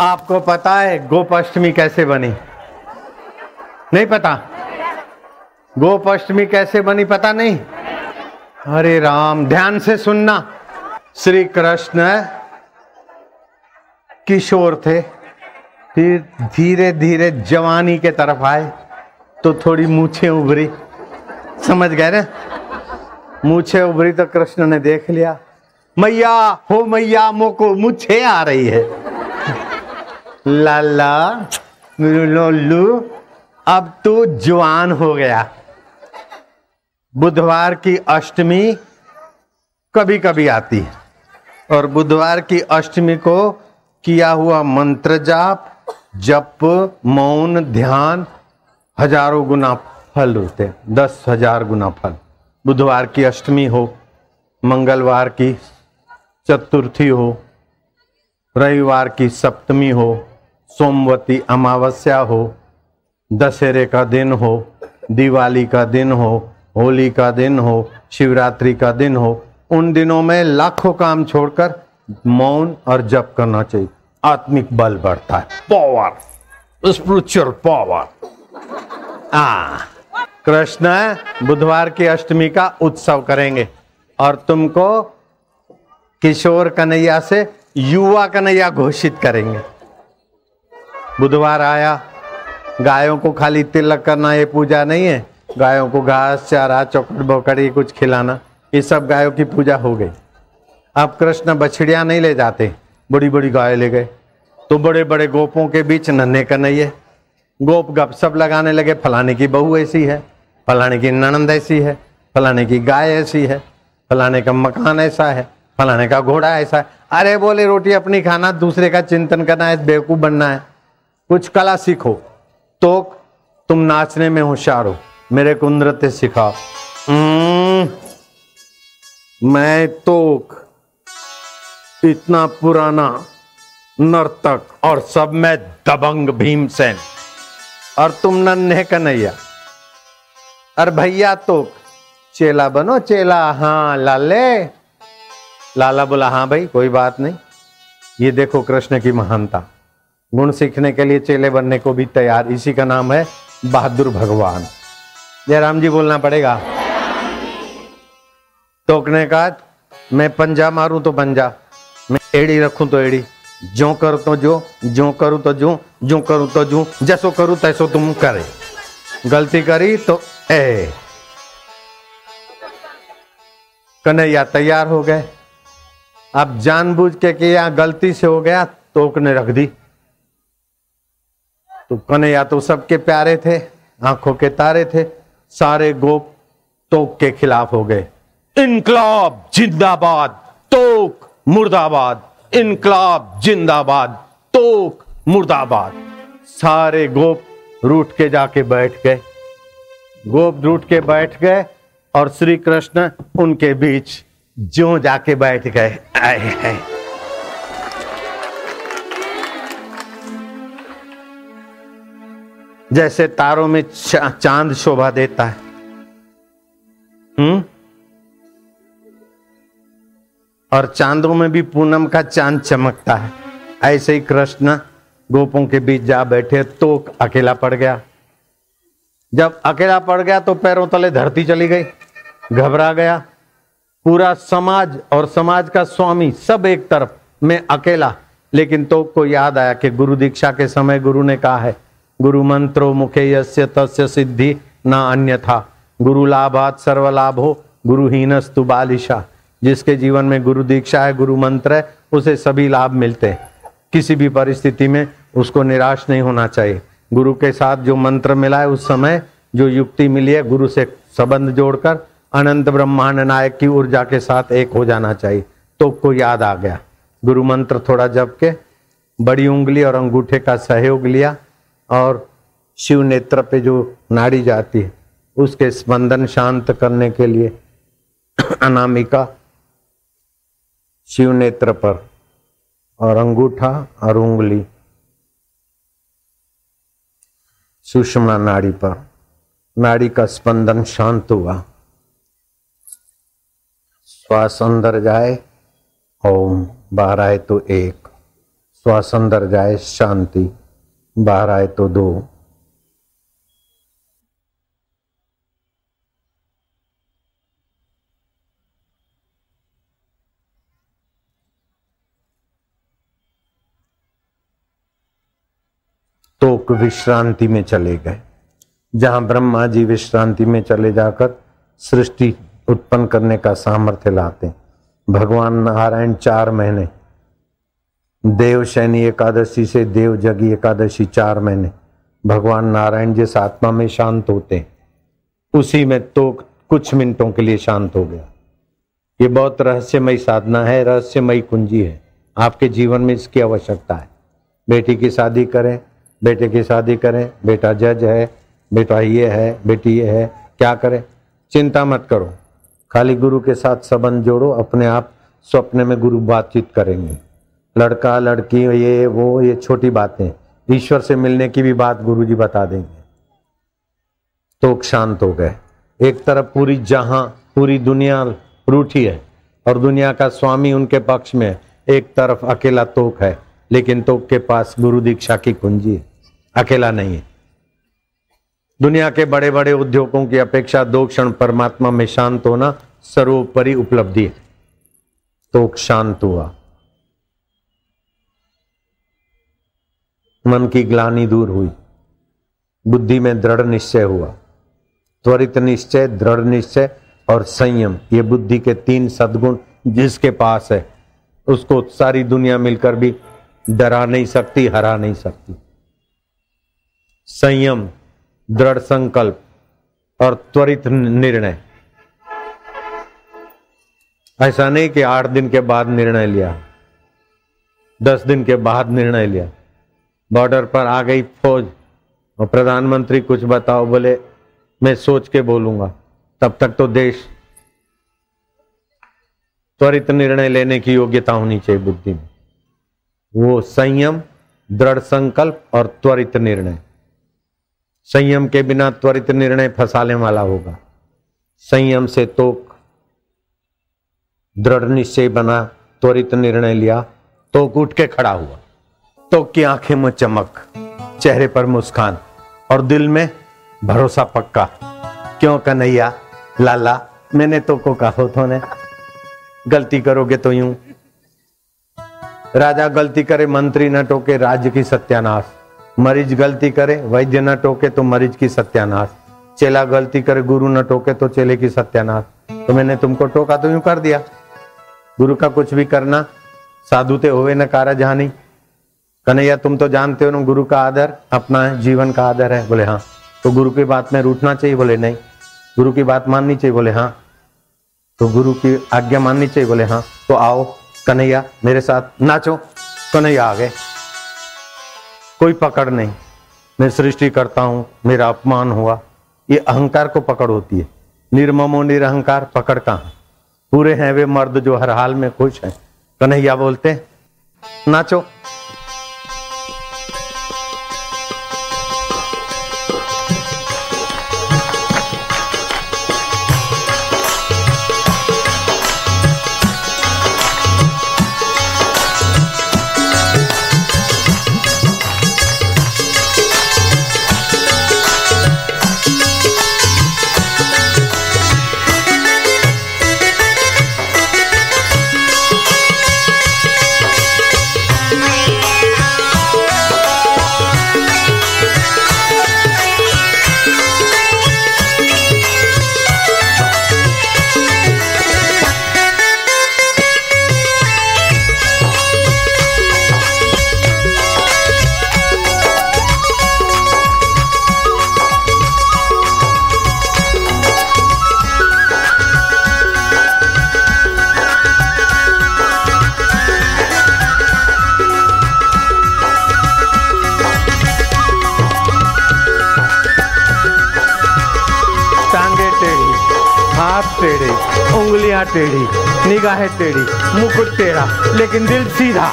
आपको पता है गोपाष्टमी कैसे बनी? नहीं पता? गोपाष्टमी कैसे बनी पता नहीं? अरे राम, ध्यान से सुनना। श्री कृष्ण किशोर थे, फिर धीरे धीरे जवानी के तरफ़ आए तो थोड़ी मूछे उभरी। समझ गए ना? मूछे उभरी तो कृष्ण ने देख लिया, मैया, हो मैया, मोको मुझे आ रही है। लाला लोल्लू अब तू जवान हो गया। बुधवार की अष्टमी कभी कभी आती है। और बुधवार की अष्टमी को किया हुआ मंत्र जाप, जप, मौन, ध्यान, हज़ारों गुना फल होते हैं। दस हज़ार गुना फल। बुधवार की अष्टमी हो, मंगलवार की चतुर्थी हो, रविवार की सप्तमी हो सोमवती अमावस्या हो दशहरे का दिन हो दिवाली का दिन हो होली का दिन हो शिवरात्रि का दिन हो उन दिनों में लाखों काम छोड़कर मौन और जप करना चाहिए। आत्मिक बल बढ़ता है। पावर। Spiritual power. आ कृष्ण बुधवार की अष्टमी का उत्सव करेंगे और तुमको किशोर कन्हैया से युवा कन्हैया घोषित करेंगे। बुधवार आया। गायों को खाली तिलक करना ये पूजा नहीं है। गायों को घास, चारा चौकट बोकड़ी कुछ खिलाना, ये सब गायों की पूजा हो गई। अब कृष्ण बछड़िया नहीं ले जाते। बड़ी बड़ी गाय ले गए। तो बड़े बड़े गोपों के बीच नन्हे कन्हैये। गोप गप सब लगाने लगे, फलाने की बहू ऐसी है, फलाने की ननंद ऐसी है, फलाने की गाय ऐसी है, फलाने का मकान ऐसा है, फलाने का घोड़ा ऐसा है। अरे बोले रोटी अपनी खाना, दूसरे का चिंतन करना है, बेवकूफ़ बनना है। कुछ कला सीखो। तो तुम नाचने में होशियार हो। मेरे को नृत्य सिखाओ। हम्म, मैं तो इतना पुराना नर्तक और सब में दबंग भीमसेन। और तुम नन्हे कन्हैया। और भैया तो चेला बनो चेला। हाँ लाले। लाला बोला हाँ भाई कोई बात नहीं। ये देखो कृष्ण की महानता। गुण सीखने के लिए चेले बनने को भी तैयार। इसी का नाम है बहादुर भगवान। जयराम जी बोलना पड़ेगा। टोकने का मैं पंजा मारूं तो पंजा, मैं एड़ी रखूँ तो एड़ी। जो करूँ तो जो जो करूँ तो जो जो करूँ तो जो जैसो करूँ तैसो तुम करे। गलती करी तो ए। कन्हैया तैयार हो गए। अब जानबूझ के किया गलती से हो गया, तोकने रख दी। तो कन्हैया तो सबके प्यारे थे, आँखों के तारे थे, सारे गोप तोक के खिलाफ हो गए। इनकलाब जिंदाबाद, तोक मुर्दाबाद, इनकलाब जिंदाबाद, तोक मुर्दाबाद। सारे गोप रूठ के जाके बैठ गए। गोप रूट के बैठ गए और श्री कृष्ण उनके बीच जो जाके बैठ गए। आए हैं। जैसे तारों में चाँद शोभा देता है। हम्म? और चांदों में भी पूनम का चाँद चमकता है। ऐसे ही कृष्ण गोपों के बीच जा बैठे तो अकेला पड़ गया। जब अकेला पड़ गया तो पैरों तले धरती चली गई। घबरा गया। पूरा समाज और समाज का स्वामी सब एक तरफ़ में अकेला। लेकिन तो को याद आया कि गुरु दीक्षा के समय गुरु ने कहा है गुरु मंत्रो मुखे यस्य तस्य सिद्धि न अन्य था गुरु लाभात सर्वलाभ गुरु गुरुहीनस्तु बालिशा। जिसके जीवन में गुरु दीक्षा है, गुरु मंत्र है, उसे सभी लाभ मिलते हैं। किसी भी परिस्थिति में उसको निराश नहीं होना चाहिए। गुरु के साथ जो मंत्र मिला है, उस समय जो युक्ति मिली है, गुरु से संबंध जोड़कर अनंत ब्रह्मांड नायक की ऊर्जा के साथ एक हो जाना चाहिए। तो को याद आ गया। गुरु मंत्र थोड़ा जप के, बड़ी उंगली और अंगूठे का सहयोग लिया। और शिव नेत्र पे जो नाड़ी जाती है, उसके स्पंदन शांत करने के लिए अनामिका शिव नेत्र पर और अंगूठा और उंगली सुषमा नाड़ी पर। नाड़ी का स्पंदन शांत हुआ। श्वास अंदर जाए, ओम बाहर आए तो एक। श्वास अंदर जाए, शांति। बाहर आए तो दो। तोक विश्रांति में चले गए। जहाँ ब्रह्मा जी विश्रांति में चले जाकर सृष्टि उत्पन्न करने का सामर्थ्य लाते भगवान नारायण चार महीने देव शैनी एकादशी से देव जगी एकादशी चार महीने। भगवान नारायण जिस आत्मा में शांत होते हैं, उसी में तो कुछ मिनटों के लिए शांत हो गया। ये बहुत रहस्यमयी साधना है, रहस्यमयी कुंजी है। आपके जीवन में इसकी आवश्यकता है। बेटी की शादी करें, बेटे की शादी करें, बेटा जज है, बेटा ये है, बेटी ये है, क्या करें? चिंता मत करो। खाली गुरु के साथ संबंध जोड़ो, अपने आप स्वप्न में गुरु बातचीत करेंगे। लड़का, लड़की, ये, वो, ये छोटी बातें। ईश्वर से मिलने की भी बात गुरु जी बता देंगे। तो शांत हो गए। एक तरफ़ पूरी जहाँ, पूरी दुनिया रूठी है और दुनिया का स्वामी उनके पक्ष में एक तरफ़ अकेला तोक है, लेकिन तोक के पास गुरु दीक्षा की कुंजी है। अकेला नहीं है। दुनिया के बड़े बड़े उद्योगों की अपेक्षा दो क्षण परमात्मा में शांत होना सर्वोपरि उपलब्धि है। तो शांत हुआ। मन की ग्लानी दूर हुई। बुद्धि में दृढ़ निश्चय हुआ। त्वरित निश्चय, दृढ़ निश्चय और संयम, ये बुद्धि के तीन सदगुण जिसके पास है, उसको सारी दुनिया मिलकर भी डरा नहीं सकती, हरा नहीं सकती। संयम, दृढ़ संकल्प और त्वरित निर्णय। ऐसा नहीं कि आठ दिन के बाद निर्णय लिया, दस दिन के बाद निर्णय लिया। बॉर्डर पर आ गई फौज। और प्रधानमंत्री कुछ बताओ, बोले, मैं सोच के बोलूँगा। तब तक तो देश त्वरित निर्णय लेने की योग्यता होनी चाहिए बुद्धि में। वो संयम, दृढ़ संकल्प और त्वरित निर्णय। संयम के बिना त्वरित निर्णय फंसाने वाला होगा। संयम से तो दृढ़ निश्चय बना, त्वरित निर्णय लिया तो उठ के खड़ा हुआ। तो की आँखें में चमक, चेहरे पर मुस्कान और दिल में भरोसा पक्का। क्यों कन्हैया? लाला, मैंने तो को कहा तो ने गलती करोगे तो यूँ। राजा गलती करे, मंत्री न टोके, राज्य की सत्यानाश। मरीज़ गलती करे, वैद्य न टोके तो मरीज़ की सत्यानाश। चेला गलती करे, गुरु न टोके तो चेले की सत्यानाश। तो मैंने तुमको टोका तो यूँ कर दिया। गुरु का कुछ भी करना, साधु ते होवे न कारा जानी कन्हैया, तुम तो जानते हो ना, गुरु का आदर, अपना जीवन का आदर है। बोले हाँ। तो गुरु की बात में रूठना चाहिए? बोले, नहीं। गुरु की बात माननी चाहिए? बोले हाँ। तो गुरु की आज्ञा माननी चाहिए? बोले हाँ। तो आओ, कन्हैया, मेरे साथ नाचो। कन्हैया, आ गए। कोई पकड़ नहीं। मैं सृष्टि करता हूँ। मेरा अपमान हुआ। ये अहंकार को पकड़ होती है। निर्ममो निरहंकार, पकड़ कहा? पूरे हैं वे मर्द जो हर हाल में खुश हैं। कन्हैया बोलते नाचो। उंगलियाँ टेढ़ी निगाहें टेढ़ी मुकुट तेरा लेकिन दिल सीधा।